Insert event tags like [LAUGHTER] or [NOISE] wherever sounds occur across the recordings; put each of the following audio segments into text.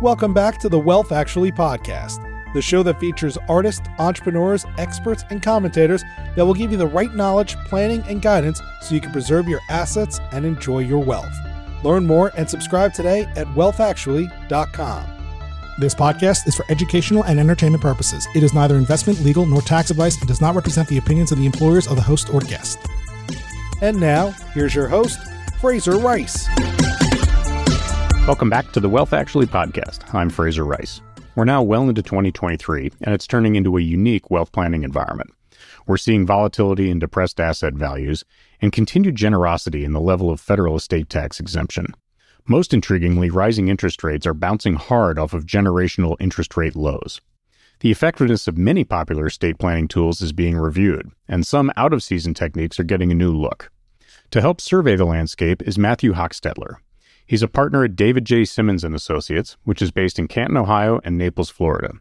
Welcome back to the Wealth Actually podcast, the show that features artists, entrepreneurs, experts, and commentators that will give you the right knowledge, planning, and guidance so you can preserve your assets and enjoy your wealth. Learn more and subscribe today at wealthactually.com. This podcast is for educational and entertainment purposes. It is neither investment, legal, nor tax advice and does not represent the opinions of the employers of the host or guest. And now, here's your host, Fraser Rice. Welcome back to the Wealth Actually podcast. I'm Fraser Rice. We're now well into 2023, and it's turning into a unique wealth planning environment. We're seeing volatility in depressed asset values and continued generosity in the level of federal estate tax exemption. Most intriguingly, rising interest rates are bouncing hard off of generational interest rate lows. The effectiveness of many popular estate planning tools is being reviewed, and some out of season techniques are getting a new look. To help survey the landscape is Matthew Hochstetler, He's a partner at David J. Simmons and Associates, which is based in Canton, Ohio and Naples, Florida.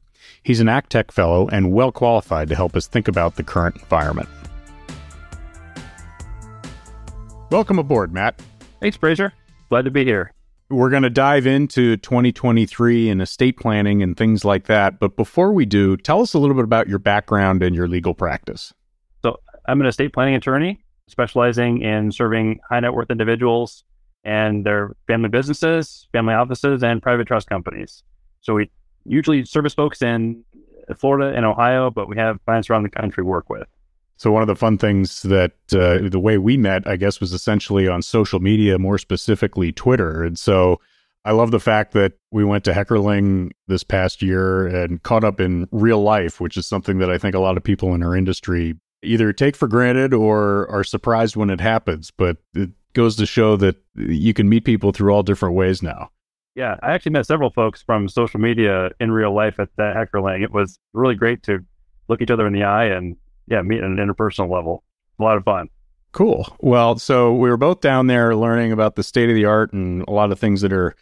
He's an ACTEC fellow and well qualified to help us think about the current environment. Welcome aboard, Matt. Thanks, Fraser. Glad to be here. We're going to dive into 2023 and estate planning and things like that. But before we do, tell us a little bit about your background and your legal practice. So, I'm an estate planning attorney specializing in serving high net worth individuals and their family businesses, family offices, and private trust companies. So we usually service folks in Florida and Ohio, but we have clients around the country work with. So one of the fun things that uh, the way we met, I guess, was essentially on social media, more specifically Twitter. And so I love the fact that we went to Heckerling this past year and caught up in real life, which is something that I think a lot of people in our industry either take for granted or are surprised when it happens. But it goes to show that you can meet people through all different ways now. Yeah, I actually met several folks from social media in real life at that Heckerling. It was really great to look each other in the eye and yeah, meet at an interpersonal level. A lot of fun. Cool. Well, so we were both down there learning about the state of the art and a lot of things that are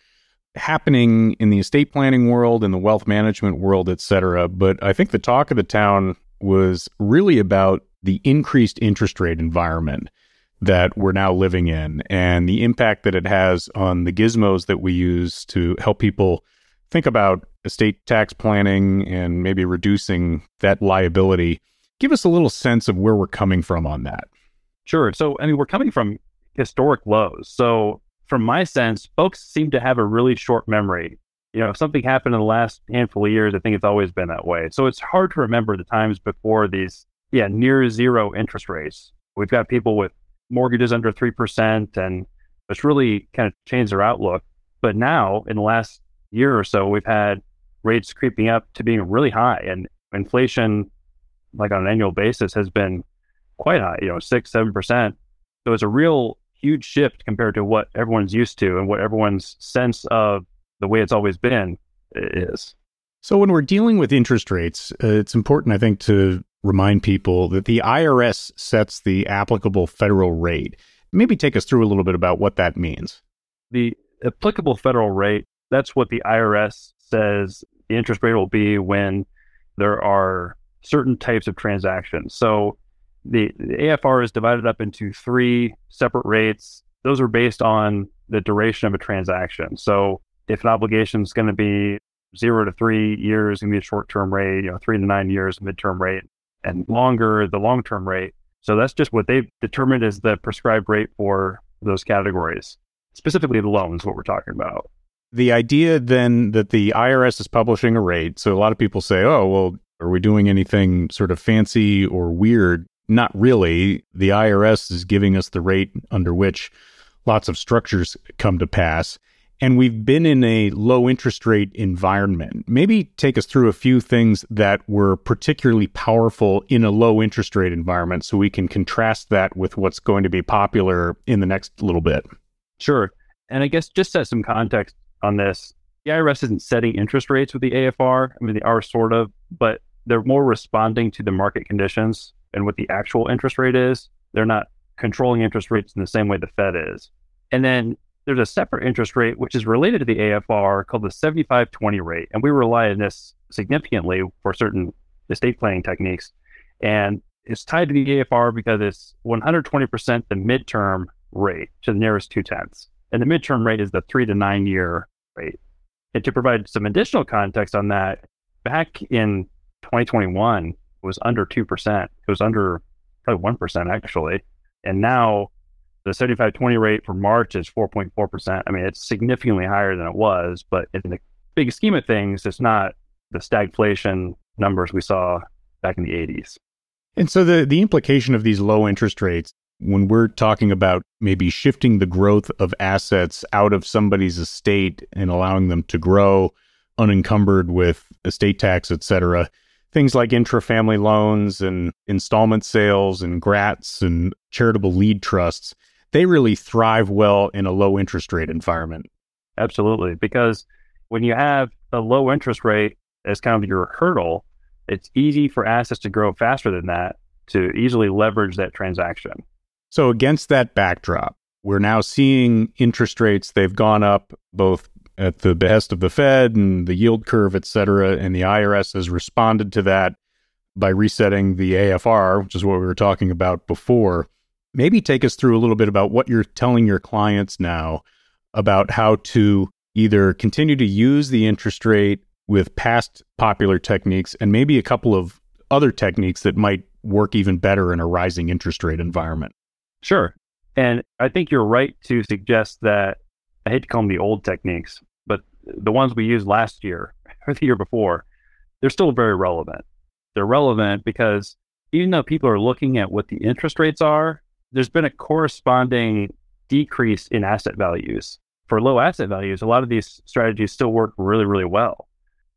happening in the estate planning world, in the wealth management world, et cetera. But I think the talk of the town was really about the increased interest rate environment that we're now living in and the impact that it has on the gizmos that we use to help people think about estate tax planning and maybe reducing that liability. Give us a little sense of where we're coming from on that. Sure. So, I mean, we're coming from historic lows. So, from my sense, folks seem to have a really short memory. You know, if something happened in the last handful of years, I think it's always been that way. So, it's hard to remember the times before these, yeah, near zero interest rates. We've got people with mortgages under 3%. And it's really kind of changed their outlook. But now, in the last year or so, we've had rates creeping up to being really high. And inflation, like on an annual basis, has been quite high, you know, six, 7%. So it's a real huge shift compared to what everyone's used to and what everyone's sense of the way it's always been is. So when we're dealing with interest rates, uh, it's important, I think, to remind people that the IRS sets the applicable federal rate. Maybe take us through a little bit about what that means. The applicable federal rate, that's what the IRS says the interest rate will be when there are certain types of transactions. So the, the AFR is divided up into three separate rates. Those are based on the duration of a transaction. So if an obligation is going to be zero to three years, going to be a short term rate, you know, three to nine years, midterm rate and longer the long term rate. So that's just what they've determined as the prescribed rate for those categories, specifically the loans, what we're talking about. The idea then that the IRS is publishing a rate. So a lot of people say, oh, well, are we doing anything sort of fancy or weird? Not really. The IRS is giving us the rate under which lots of structures come to pass and we've been in a low interest rate environment. Maybe take us through a few things that were particularly powerful in a low interest rate environment so we can contrast that with what's going to be popular in the next little bit. Sure. And I guess just set some context on this. The IRS isn't setting interest rates with the AFR. I mean, they are sort of, but they're more responding to the market conditions and what the actual interest rate is. They're not controlling interest rates in the same way the Fed is. And then there's a separate interest rate which is related to the AFR called the 75/20 rate, and we rely on this significantly for certain estate planning techniques. And it's tied to the AFR because it's 120% the midterm rate to the nearest two tenths, and the midterm rate is the three to nine year rate. And to provide some additional context on that, back in 2021 was under 2%. It was under probably 1% actually. And now the 75-20 rate for March is 4.4%. I mean, it's significantly higher than it was, but in the big scheme of things, it's not the stagflation numbers we saw back in the 80s. And so the the implication of these low interest rates when we're talking about maybe shifting the growth of assets out of somebody's estate and allowing them to grow unencumbered with estate tax, et cetera, things like intra-family loans and installment sales and grats and charitable lead trusts, they really thrive well in a low interest rate environment. Absolutely. Because when you have a low interest rate as kind of your hurdle, it's easy for assets to grow faster than that to easily leverage that transaction. So, against that backdrop, we're now seeing interest rates, they've gone up both at the behest of the Fed and the yield curve, et cetera. And the IRS has responded to that by resetting the AFR, which is what we were talking about before. Maybe take us through a little bit about what you're telling your clients now about how to either continue to use the interest rate with past popular techniques and maybe a couple of other techniques that might work even better in a rising interest rate environment. Sure. And I think you're right to suggest that I hate to call them the old techniques, but the ones we used last year [LAUGHS] or the year before, they're still very relevant. They're relevant because even though people are looking at what the interest rates are, there's been a corresponding decrease in asset values. For low asset values, a lot of these strategies still work really, really well.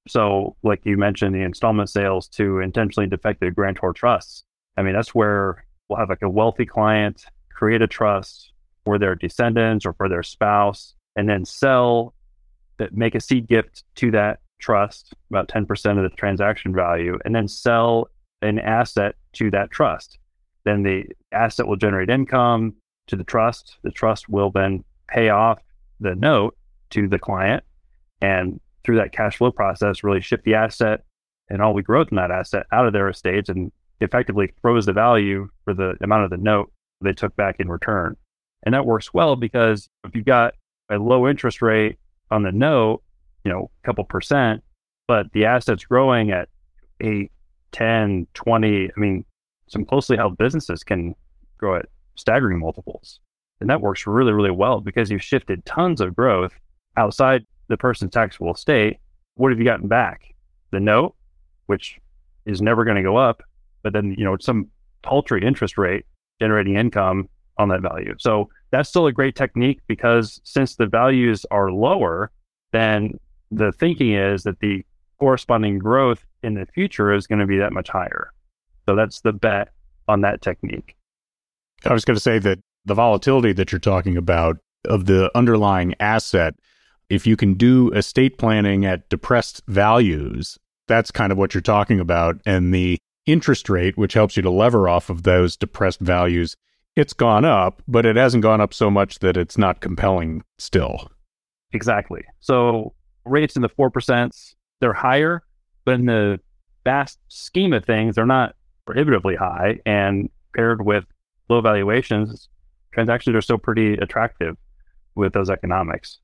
So, like you mentioned, the installment sales to intentionally defective grantor trusts. I mean, that's where we'll have like a wealthy client create a trust for their descendants or for their spouse, and then sell, that, make a seed gift to that trust, about 10% of the transaction value, and then sell an asset to that trust. Then the asset will generate income to the trust. The trust will then pay off the note to the client. And through that cash flow process, really shift the asset and all the growth in that asset out of their estates and effectively froze the value for the amount of the note they took back in return. And that works well because if you've got a low interest rate on the note, you know, a couple percent, but the asset's growing at 8, 10, 20. I mean, some closely held businesses can grow at staggering multiples. And that works really, really well because you've shifted tons of growth outside the person's taxable estate. What have you gotten back? The note, which is never going to go up, but then, you know, some paltry interest rate generating income on that value. So that's still a great technique because since the values are lower, then the thinking is that the corresponding growth in the future is going to be that much higher. So that's the bet on that technique. I was going to say that the volatility that you're talking about of the underlying asset, if you can do estate planning at depressed values, that's kind of what you're talking about. And the interest rate, which helps you to lever off of those depressed values, it's gone up, but it hasn't gone up so much that it's not compelling still. Exactly. So rates in the 4%, they're higher, but in the vast scheme of things, they're not prohibitively high. And paired with low valuations, transactions are still pretty attractive with those economics.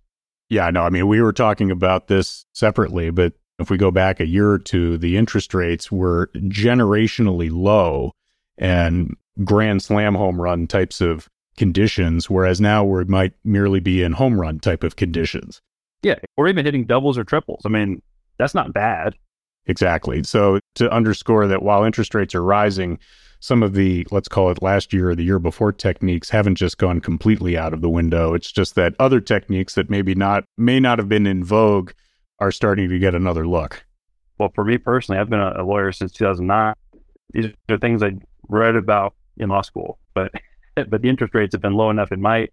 Yeah, no, I mean, we were talking about this separately, but if we go back a year or two, the interest rates were generationally low and grand slam home run types of conditions, whereas now we might merely be in home run type of conditions. Yeah, or even hitting doubles or triples. I mean, that's not bad. Exactly. So to underscore that while interest rates are rising, some of the, let's call it last year or the year before techniques haven't just gone completely out of the window. It's just that other techniques that maybe not, may not have been in vogue are starting to get another look. Well, for me personally, I've been a lawyer since 2009. These are things I read about in law school, but [LAUGHS] but the interest rates have been low enough in my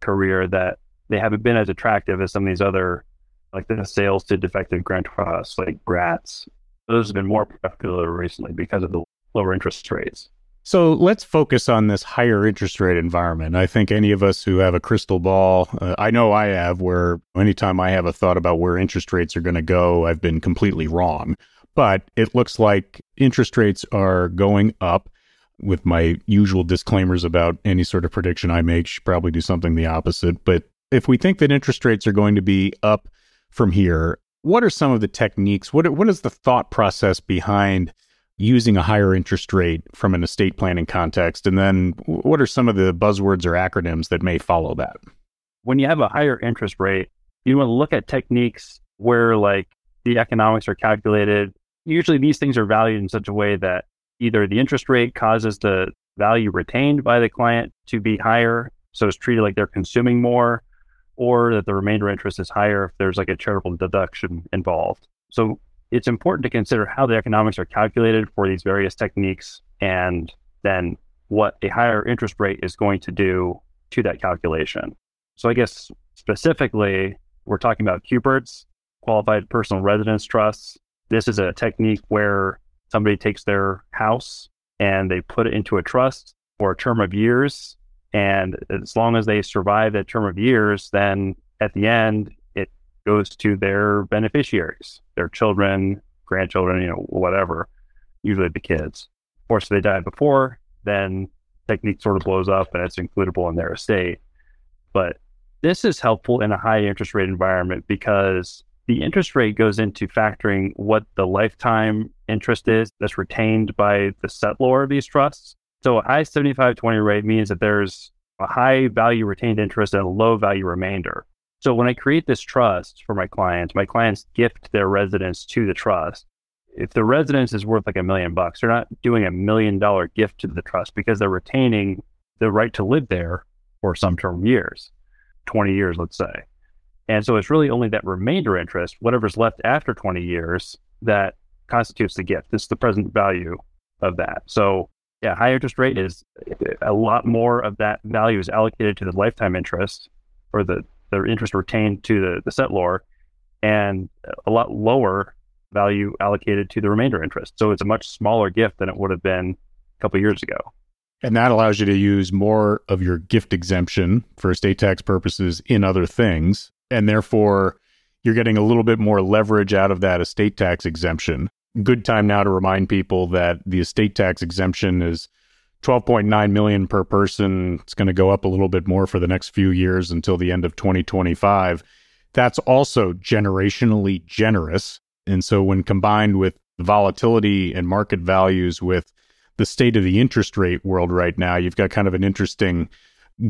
career that they haven't been as attractive as some of these other, like the sales to defective grant trusts, like grats. Those have been more popular recently because of the lower interest rates. So let's focus on this higher interest rate environment. I think any of us who have a crystal ball, uh, I know I have, where anytime I have a thought about where interest rates are going to go, I've been completely wrong. But it looks like interest rates are going up with my usual disclaimers about any sort of prediction I make, should probably do something the opposite. But if we think that interest rates are going to be up from here. What are some of the techniques? What what is the thought process behind using a higher interest rate from an estate planning context? And then what are some of the buzzwords or acronyms that may follow that? When you have a higher interest rate, you want to look at techniques where like the economics are calculated. Usually these things are valued in such a way that either the interest rate causes the value retained by the client to be higher, so it's treated like they're consuming more, or that the remainder interest is higher if there's like a charitable deduction involved. So it's important to consider how the economics are calculated for these various techniques and then what a higher interest rate is going to do to that calculation. So I guess specifically, we're talking about QPRTs, qualified personal residence trusts. This is a technique where somebody takes their house and they put it into a trust for a term of years. And as long as they survive that term of years, then at the end, it goes to their beneficiaries, their children, grandchildren, you know, whatever, usually the kids. Of course, if they die before, then technique sort of blows up and it's includable in their estate. But this is helpful in a high interest rate environment because the interest rate goes into factoring what the lifetime interest is that's retained by the settlor of these trusts. So a high 75 20 rate means that there's a high value retained interest and a low value remainder. So when I create this trust for my clients, my clients gift their residence to the trust. If the residence is worth like a million bucks, they're not doing a million dollar gift to the trust because they're retaining the right to live there for some term years, 20 years, let's say. And so it's really only that remainder interest, whatever's left after 20 years, that constitutes the gift. It's the present value of that. So, yeah, high interest rate is a lot more of that value is allocated to the lifetime interest or the, the interest retained to the, the settlor, and a lot lower value allocated to the remainder interest. So it's a much smaller gift than it would have been a couple years ago. And that allows you to use more of your gift exemption for estate tax purposes in other things and therefore you're getting a little bit more leverage out of that estate tax exemption. Good time now to remind people that the estate tax exemption is 12.9 million per person. It's going to go up a little bit more for the next few years until the end of 2025. That's also generationally generous. And so when combined with volatility and market values with the state of the interest rate world right now, you've got kind of an interesting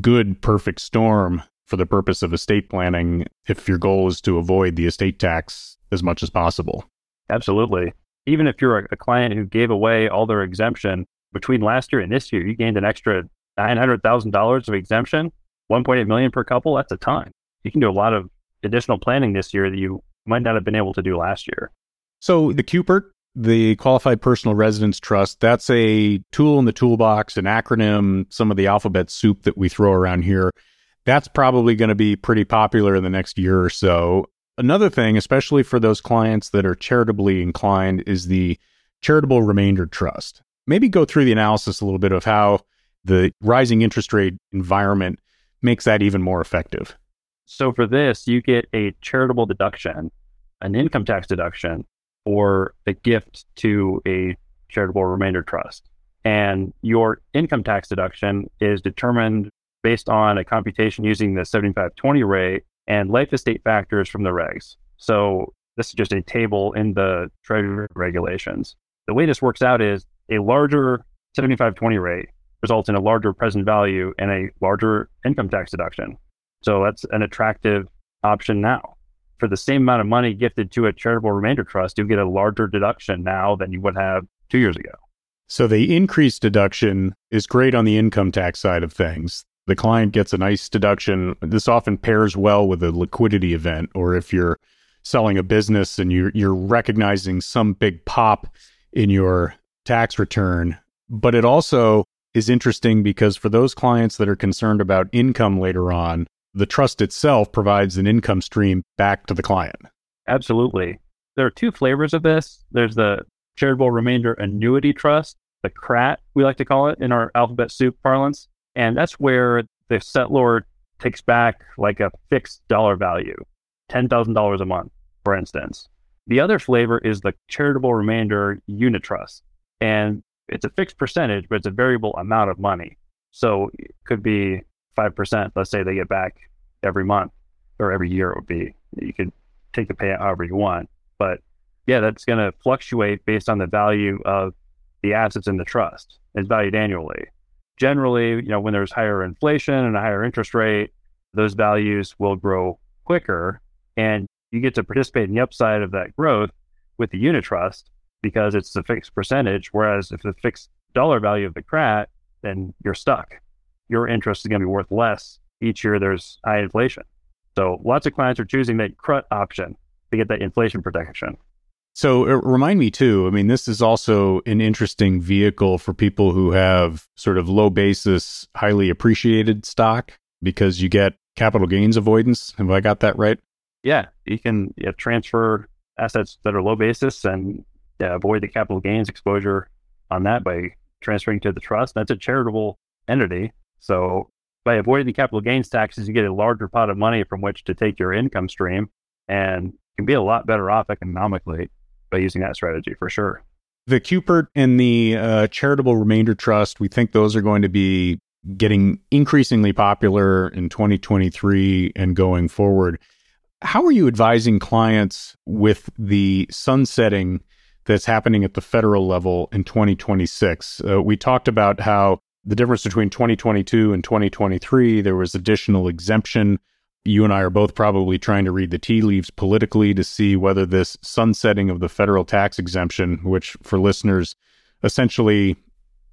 good perfect storm for the purpose of estate planning if your goal is to avoid the estate tax as much as possible. Absolutely. Even if you're a, a client who gave away all their exemption between last year and this year, you gained an extra $900,000 of exemption, 1.8 million per couple. That's a ton. You can do a lot of additional planning this year that you might not have been able to do last year. So the QPRT, the Qualified Personal Residence Trust, that's a tool in the toolbox, an acronym, some of the alphabet soup that we throw around here that's probably going to be pretty popular in the next year or so. Another thing, especially for those clients that are charitably inclined, is the charitable remainder trust. Maybe go through the analysis a little bit of how the rising interest rate environment makes that even more effective. So, for this, you get a charitable deduction, an income tax deduction or a gift to a charitable remainder trust. And your income tax deduction is determined based on a computation using the 7520 rate and life estate factors from the regs. So this is just a table in the Treasury regulations. The way this works out is a larger 7520 rate results in a larger present value and a larger income tax deduction. So that's an attractive option now. For the same amount of money gifted to a charitable remainder trust, you get a larger deduction now than you would have two years ago. So the increased deduction is great on the income tax side of things the client gets a nice deduction. This often pairs well with a liquidity event, or if you're selling a business and you're you're recognizing some big pop in your tax return. But it also is interesting because for those clients that are concerned about income later on, the trust itself provides an income stream back to the client. Absolutely. There are two flavors of this. There's the charitable remainder annuity trust, the CRAT, we like to call it in our alphabet soup parlance. And that's where the settlor takes back like a fixed dollar value, $10,000 a month, for instance. The other flavor is the charitable remainder unitrust. And it's a fixed percentage, but it's a variable amount of money. So it could be 5%. Let's say they get back every month or every year, it would be. You could take the payout however you want. But yeah, that's going to fluctuate based on the value of the assets in the trust. It's valued annually. Generally, you know, when there's higher inflation and a higher interest rate, those values will grow quicker and you get to participate in the upside of that growth with the unitrust because it's a fixed percentage. Whereas if the fixed dollar value of the CRAT, then you're stuck. Your interest is going to be worth less each year there's high inflation. So lots of clients are choosing that CRUT option to get that inflation protection. So uh, remind me too. I mean, this is also an interesting vehicle for people who have sort of low basis, highly appreciated stock because you get capital gains avoidance. Have I got that right? Yeah, you can transfer assets that are low basis and avoid the capital gains exposure on that by transferring to the trust. That's a charitable entity. So by avoiding the capital gains taxes, you get a larger pot of money from which to take your income stream and can be a lot better off economically by using that strategy for sure. The QPRT and the uh, charitable remainder trust, we think those are going to be getting increasingly popular in 2023 and going forward. How are you advising clients with the sunsetting that's happening at the federal level in 2026? Uh, we talked about how the difference between 2022 and 2023, there was additional exemption. You and I are both probably trying to read the tea leaves politically to see whether this sunsetting of the federal tax exemption, which for listeners, essentially,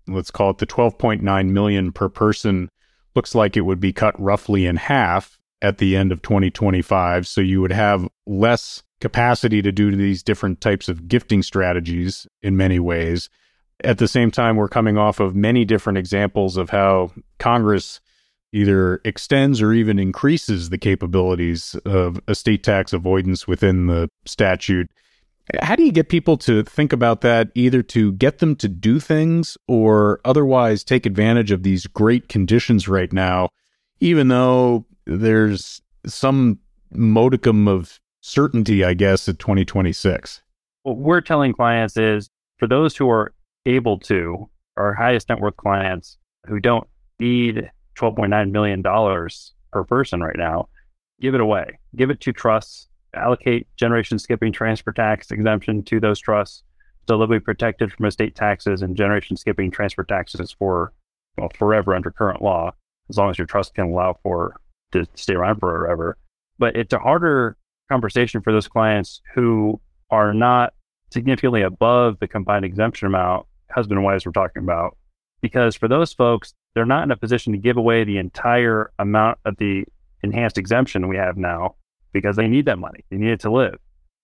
let's call it the 12.9 million per person, looks like it would be cut roughly in half at the end of 2025. So you would have less capacity to do these different types of gifting strategies in many ways. At the same time, we're coming off of many different examples of how Congress either extends or even increases the capabilities of estate tax avoidance within the statute. How do you get people to think about that, either to get them to do things or otherwise take advantage of these great conditions right now, even though there's some modicum of certainty, I guess, at 2026? What we're telling clients is for those who are able to, our highest net worth clients who don't need $12.9 million per person right now, give it away. Give it to trusts, allocate generation skipping transfer tax exemption to those trusts so they'll be protected from estate taxes and generation skipping transfer taxes for well, forever under current law, as long as your trust can allow for to stay around forever. But it's a harder conversation for those clients who are not significantly above the combined exemption amount husband and wives we're talking about. Because for those folks, they're not in a position to give away the entire amount of the enhanced exemption we have now because they need that money. They need it to live.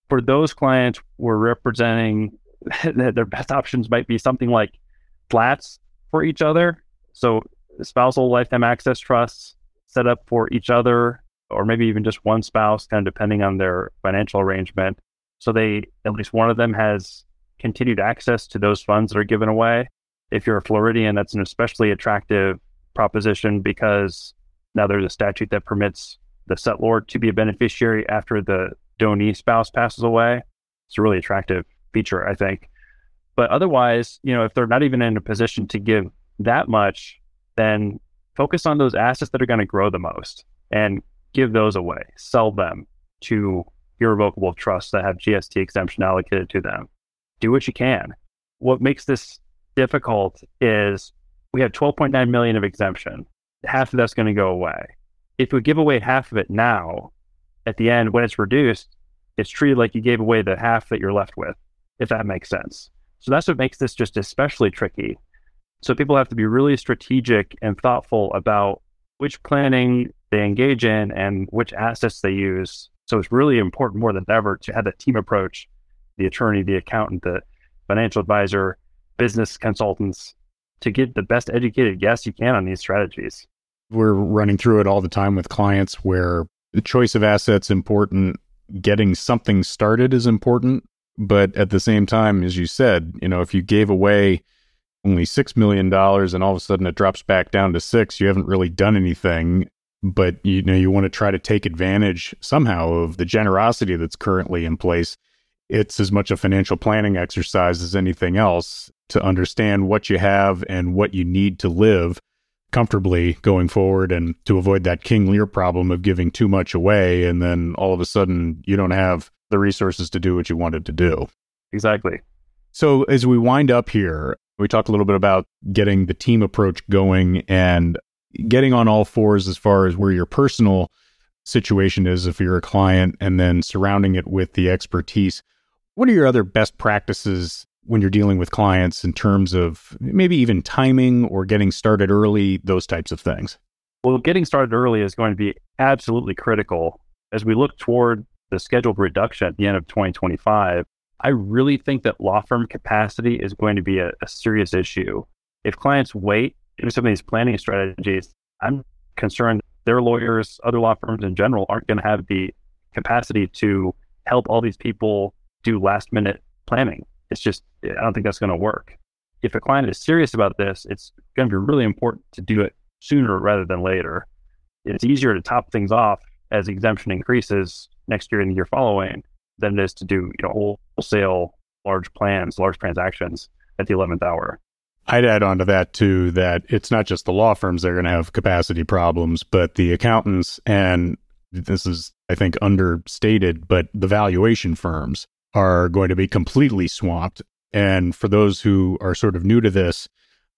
For those clients, we're representing [LAUGHS] that their best options might be something like SLATs for each other. So spousal lifetime access trusts set up for each other, or maybe even just one spouse, kind of depending on their financial arrangement. So they, at least one of them has continued access to those funds that are given away. If you're a Floridian, that's an especially attractive proposition because now there's a statute that permits the settlor to be a beneficiary after the donee spouse passes away. It's a really attractive feature, I think. But otherwise, you know, if they're not even in a position to give that much, then focus on those assets that are going to grow the most and give those away, sell them to irrevocable trusts that have GST exemption allocated to them do what you can. What makes this difficult is we have 12.9 million of exemption. Half of that's going to go away. If we give away half of it now, at the end, when it's reduced, it's treated like you gave away the half that you're left with, if that makes sense. So that's what makes this just especially tricky. So people have to be really strategic and thoughtful about which planning they engage in and which assets they use. So it's really important more than ever to have that team approach the attorney, the accountant, the financial advisor, business consultants to get the best educated guess you can on these strategies. We're running through it all the time with clients where the choice of assets important, getting something started is important, but at the same time as you said, you know, if you gave away only 6 million dollars and all of a sudden it drops back down to 6, you haven't really done anything but you know you want to try to take advantage somehow of the generosity that's currently in place it's as much a financial planning exercise as anything else to understand what you have and what you need to live comfortably going forward and to avoid that King Lear problem of giving too much away and then all of a sudden you don't have the resources to do what you wanted to do. Exactly. So as we wind up here, we talked a little bit about getting the team approach going and getting on all fours as far as where your personal situation is if you're a client and then surrounding it with the expertise. What are your other best practices when you're dealing with clients in terms of maybe even timing or getting started early, those types of things? Well, getting started early is going to be absolutely critical as we look toward the scheduled reduction at the end of 2025. I really think that law firm capacity is going to be a, a serious issue. If clients wait do some of these planning strategies, I'm concerned their lawyers, other law firms in general, aren't going to have the capacity to help all these people do last minute planning. It's just, I don't think that's going to work. If a client is serious about this, it's going to be really important to do it sooner rather than later. It's easier to top things off as exemption increases next year and the year following than it is to do you know wholesale large plans, large transactions at the 11th hour. I'd add on to that too that it's not just the law firms that are going to have capacity problems, but the accountants and this is I think understated, but the valuation firms are going to be completely swamped. And for those who are sort of new to this,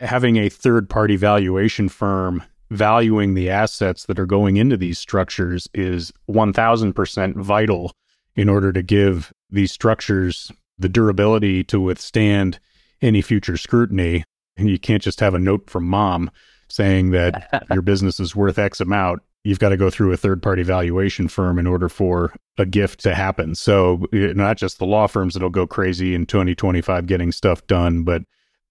having a third party valuation firm valuing the assets that are going into these structures is 1000% vital in order to give these structures the durability to withstand any future scrutiny. And you can't just have a note from mom saying that [LAUGHS] your business is worth X amount. You've got to go through a third party valuation firm in order for a gift to happen. So, not just the law firms that'll go crazy in 2025 getting stuff done, but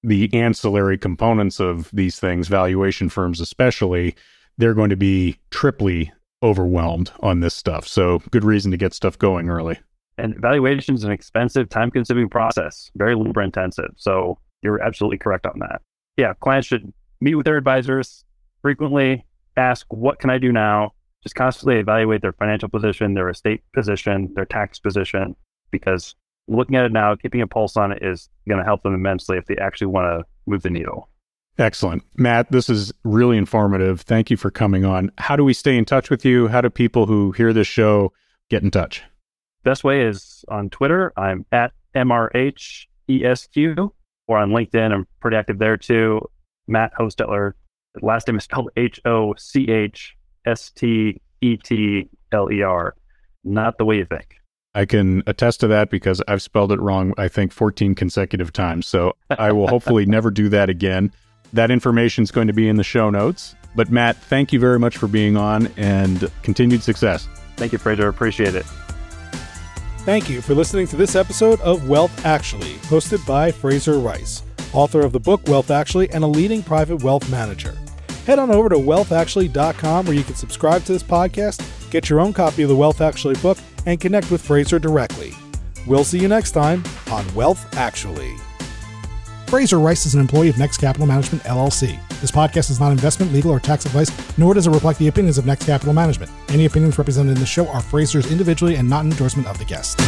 the ancillary components of these things, valuation firms especially, they're going to be triply overwhelmed on this stuff. So, good reason to get stuff going early. And valuation is an expensive, time consuming process, very labor intensive. So, you're absolutely correct on that. Yeah, clients should meet with their advisors frequently, ask, what can I do now? Just constantly evaluate their financial position, their estate position, their tax position, because looking at it now, keeping a pulse on it is going to help them immensely if they actually want to move the needle. Excellent. Matt, this is really informative. Thank you for coming on. How do we stay in touch with you? How do people who hear this show get in touch? Best way is on Twitter. I'm at MRHESQ or on LinkedIn. I'm pretty active there too. Matt Hochstetler. Last name is spelled H O C H S T E T L E R. Not the way you think. I can attest to that because I've spelled it wrong, I think, 14 consecutive times. So I will hopefully [LAUGHS] never do that again. That information is going to be in the show notes. But Matt, thank you very much for being on and continued success. Thank you, Fraser. Appreciate it. Thank you for listening to this episode of Wealth Actually, hosted by Fraser Rice, author of the book Wealth Actually and a leading private wealth manager. Head on over to wealthactually.com where you can subscribe to this podcast, get your own copy of the Wealth Actually book, and connect with Fraser directly. We'll see you next time on Wealth Actually. Fraser Rice is an employee of Next Capital Management LLC. This podcast is not investment, legal, or tax advice, nor does it reflect the opinions of Next Capital Management. Any opinions represented in the show are Fraser's individually and not an endorsement of the guest.